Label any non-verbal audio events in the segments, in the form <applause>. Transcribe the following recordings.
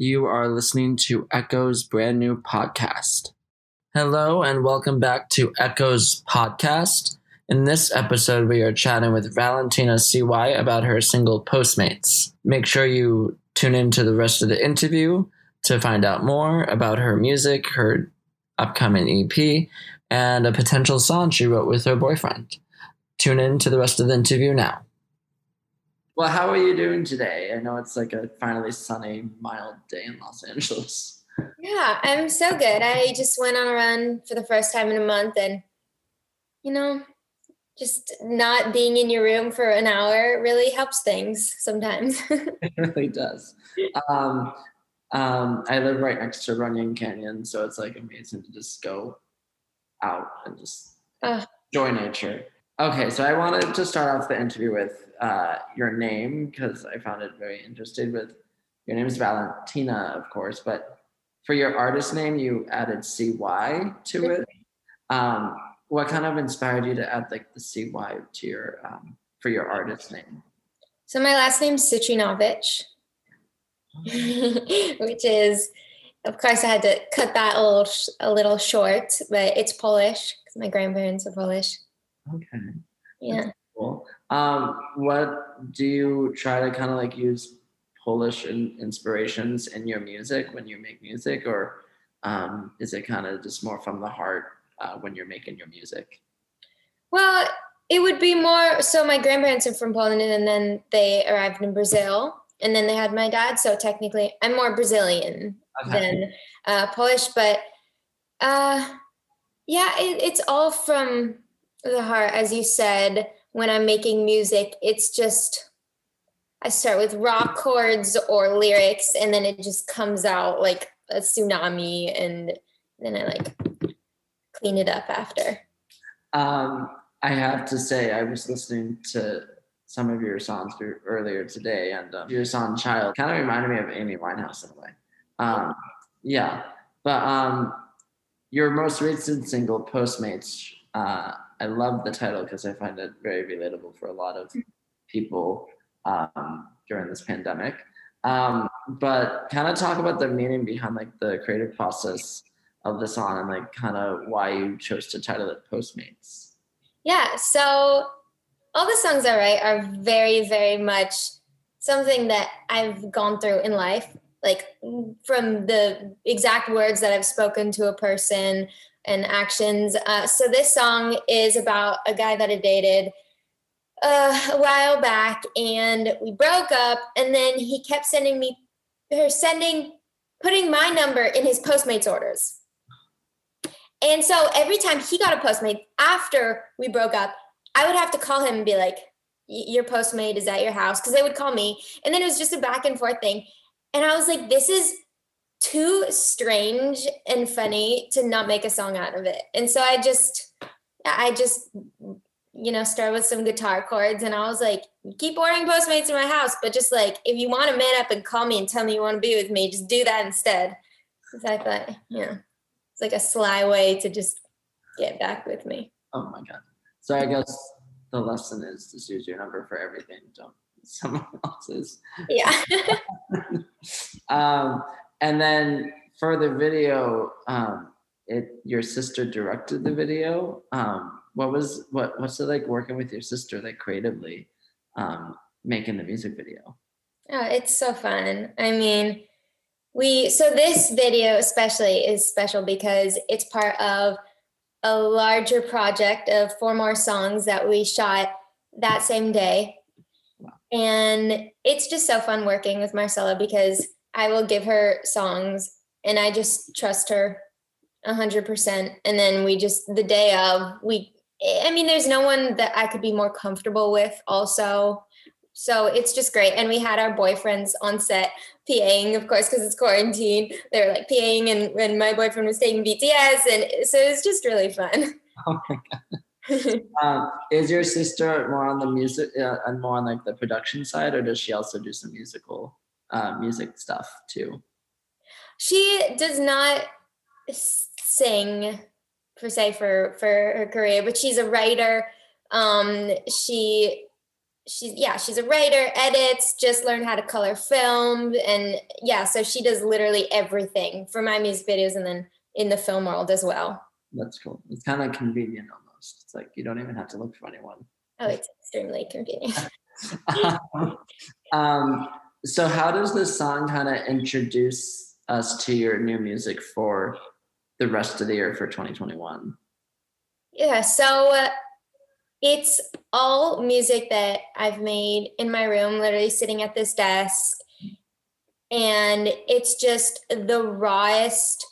You are listening to Echo's brand new podcast. Hello, and welcome back to Echo's podcast. In this episode, we are chatting with Valentina CY about her single Postmates. Make sure you tune in to the rest of the interview to find out more about her music, her upcoming EP, and a potential song she wrote with her boyfriend. Tune in to the rest of the interview now. Well, how are you doing today? I know it's like a finally sunny, mild day in Los Angeles. Yeah, I'm so good. I just went on a run for the first time in a month and you know, just not being in your room for an hour really helps things sometimes. <laughs> it really does. Um, um, I live right next to Runyon Canyon, so it's like amazing to just go out and just uh, enjoy nature. Okay, so I wanted to start off the interview with uh, your name because I found it very interesting. With your name is Valentina, of course, but for your artist name, you added CY to it. Um, what kind of inspired you to add like the CY to your um, for your artist name? So my last name is Citrinovich, <laughs> which is, of course, I had to cut that a little a little short, but it's Polish because my grandparents are Polish. Okay. Yeah. Cool. Um, what do you try to kind of like use Polish in, inspirations in your music when you make music, or um, is it kind of just more from the heart uh, when you're making your music? Well, it would be more. So my grandparents are from Poland, and then they arrived in Brazil, and then they had my dad. So technically, I'm more Brazilian okay. than uh, Polish, but uh, yeah, it, it's all from the heart, as you said, when I'm making music, it's just I start with raw chords or lyrics and then it just comes out like a tsunami and then I like clean it up after. Um, I have to say, I was listening to some of your songs earlier today, and um, your song "Child" kind of reminded me of Amy Winehouse in a way. Um, yeah, but um, your most recent single, "Postmates," uh, I love the title because I find it very relatable for a lot of people um, during this pandemic. Um, but kind of talk about the meaning behind like the creative process of the song and like kind of why you chose to title it Postmates. Yeah, so all the songs I write are very, very much something that I've gone through in life, like from the exact words that I've spoken to a person and actions. Uh, so this song is about a guy that I dated uh, a while back, and we broke up. And then he kept sending me, or sending, putting my number in his Postmates orders. And so every time he got a Postmate after we broke up, I would have to call him and be like, "Your Postmate is at your house," because they would call me, and then it was just a back and forth thing. And I was like, "This is." Too strange and funny to not make a song out of it. And so I just, I just, you know, start with some guitar chords and I was like, keep ordering Postmates in my house, but just like, if you want to man up and call me and tell me you want to be with me, just do that instead. Because I thought, yeah, it's like a sly way to just get back with me. Oh my God. So I guess the lesson is to use your number for everything. Don't <laughs> someone else's. Yeah. <laughs> um, and then for the video, um, it your sister directed the video. Um, what was what what's it like working with your sister like creatively um, making the music video? Oh, it's so fun. I mean, we so this video especially is special because it's part of a larger project of four more songs that we shot that same day. Wow. And it's just so fun working with Marcella because I will give her songs and I just trust her a hundred percent. And then we just the day of we I mean, there's no one that I could be more comfortable with also. So it's just great. And we had our boyfriends on set PAing, of course, because it's quarantine. They were like PAing and when my boyfriend was taking BTS. And so it's just really fun. <laughs> Oh my God. um, is your sister more on the music uh, and more on like the production side, or does she also do some musical uh, music stuff too? She does not sing per se for for her career, but she's a writer. Um, she she's yeah she's a writer edits just learned how to color film and yeah so she does literally everything for my music videos and then in the film world as well That's cool. It's kind of convenient almost. It's like you don't even have to look for anyone. oh it's extremely convenient <laughs> um, so how does this song kind of introduce us to your new music for the rest of the year for 2021? yeah so uh, it's all music that i've made in my room literally sitting at this desk and it's just the rawest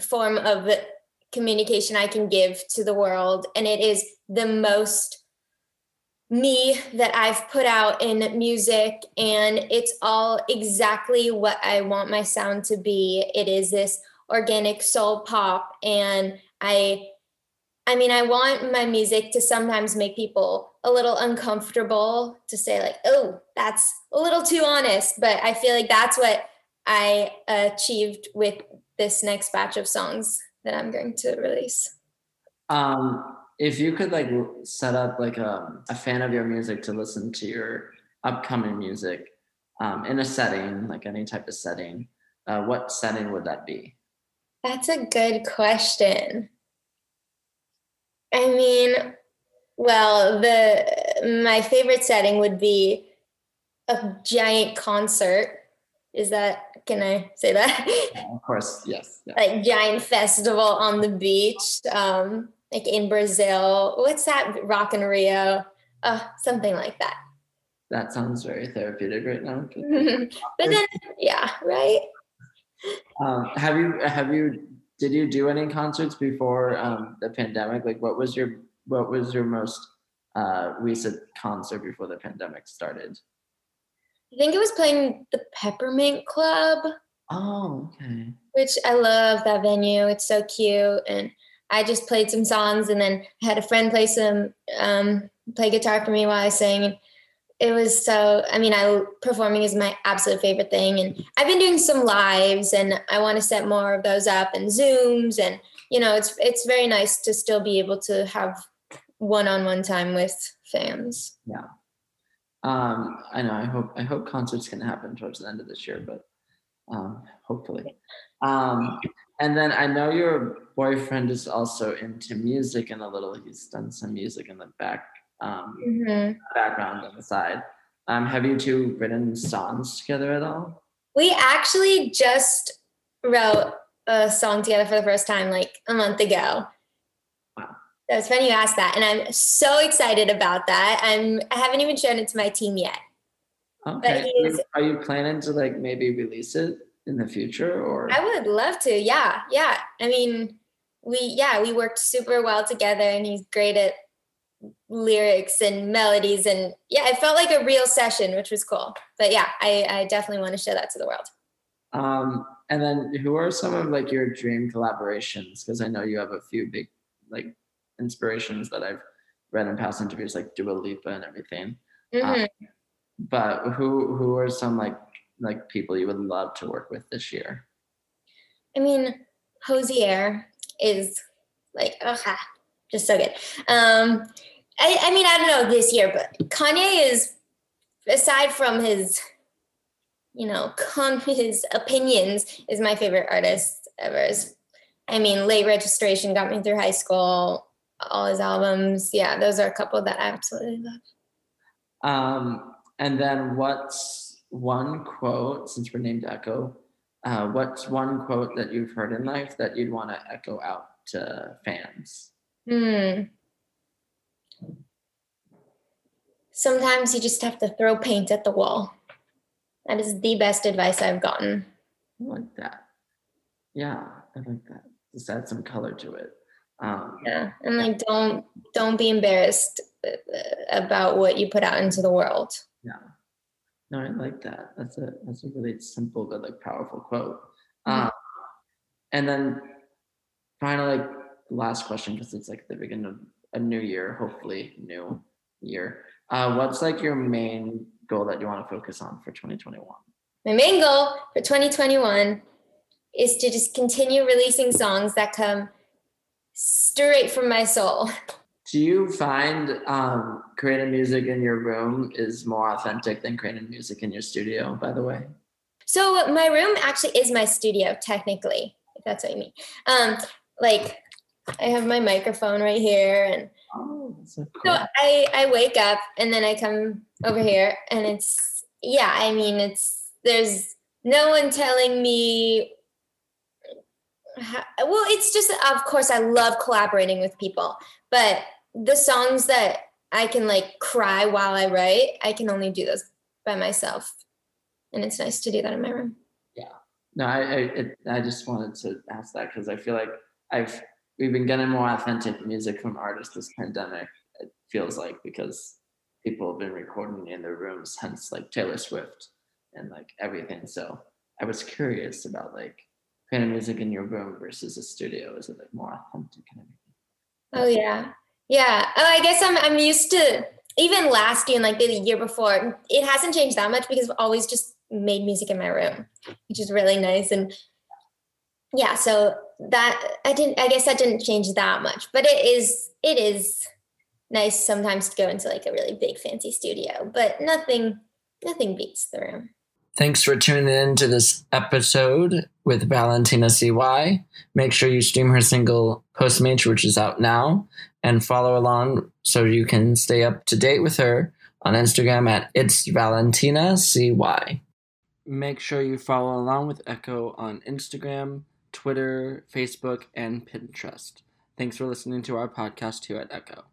form of communication i can give to the world and it is the most me that i've put out in music and it's all exactly what i want my sound to be it is this organic soul pop and i I mean, I want my music to sometimes make people a little uncomfortable to say, like, oh, that's a little too honest. But I feel like that's what I achieved with this next batch of songs that I'm going to release. Um, if you could like set up like a, a fan of your music to listen to your upcoming music um, in a setting, like any type of setting, uh, what setting would that be? That's a good question. I mean, well, the my favorite setting would be a giant concert. Is that can I say that? Of course, yes. yeah. like giant festival on the beach, um, like in Brazil. What's that? Rock in Rio, uh, something like that. That sounds very therapeutic right now. <laughs> but then, yeah, right. Um, have you have you did you do any concerts before um, the pandemic? Like, what was your what was your most uh, recent concert before the pandemic started? I think it was playing the Peppermint Club, Oh, okay. which I love that venue. It's so cute, and I just played some songs, and then had a friend play some um, play guitar for me while I sang. It was so. I mean, I performing is my absolute favorite thing, and I've been doing some lives, and I want to set more of those up and zooms, and you know, it's it's very nice to still be able to have one-on-one time with fans. Yeah, um, I know. I hope I hope concerts can happen towards the end of this year, but um, hopefully. Um, and then I know your boyfriend is also into music and a little. He's done some music in the back um, Mhm. background on the side. Um, have you two written songs together at all? We actually just wrote a song together for the first time like a month ago. Wow. So it's funny you asked that, and I'm so excited about that. I'm I haven't even shown it to my team yet. Okay. Are you planning to like maybe release it in the future or? I would love to. Yeah, yeah. I mean, we yeah we worked super well together, and he's great at lyrics and melodies, and yeah, it felt like a real session, which was cool. But yeah, I I definitely want to show that to the world. Um, and then who are some of like your dream collaborations? Because I know you have a few big like inspirations that I've read in past interviews, like Dua Lipa and everything. Mhm. But who who are some like like people you would love to work with this year? I mean, Hozier is like, oh, just so good. Um, I, I mean, I don't know this year, but Kanye is, aside from his, you know, con <laughs> his opinions, is my favorite artist ever. Is- I mean, late registration got me through high school. All his albums, yeah, those are a couple that I absolutely love. Um, and then what's one quote, since we're named Echo, uh, what's one quote that you've heard in life that you'd want to echo out to fans? Hmm. Sometimes you just have to throw paint at the wall. That is the best advice I've gotten. I like that. Yeah, I like that. Just add some color to it. Um, Yeah, and like don't don't be embarrassed uh, about what you put out into the world. yeah. No, I like that. That's a that's a really simple but like powerful quote. Mhm. Um, and then finally, like last question because it's like the beginning of a new year, hopefully new year. Uh, what's like your main goal that you want to focus on for 2021? My main goal for 2021 is to just continue releasing songs that come straight from my soul. <laughs> Do you find um, creating music in your room is more authentic than creating music in your studio? By the way. So my room actually is my studio, technically, if that's what you mean. Um, like I have my microphone right here, and Oh, so cool. so I I wake up and then I come over here, and it's yeah. I mean, it's there's no one telling me. How, well, it's just of course I love collaborating with people, but the songs that I can like cry while I write, I can only do those by myself, and it's nice to do that in my room. Yeah. No, I I, it, I just wanted to ask that because I feel like I've we've been getting more authentic music from artists this pandemic. It feels like because people have been recording in their rooms, hence like Taylor Swift and like everything. So I was curious about like creating music in your room versus a studio. Is it like more authentic and everything? Oh yeah, yeah. Oh, I guess I'm I'm used to even last year and like the year before. It hasn't changed that much because I've always just made music in my room, which is really nice. And yeah, so that I didn't. I guess that didn't change that much, but it is it is nice sometimes to go into like a really big fancy studio, but nothing nothing beats the room. Thanks for tuning in to this episode with Valentina CY. Make sure you stream her single Postmates, which is out now, and follow along so you can stay up to date with her on Instagram at It's Valentina CY. Make sure you follow along with Echo on Instagram, Twitter, Facebook, and Pinterest. Thanks for listening to our podcast here at Echo.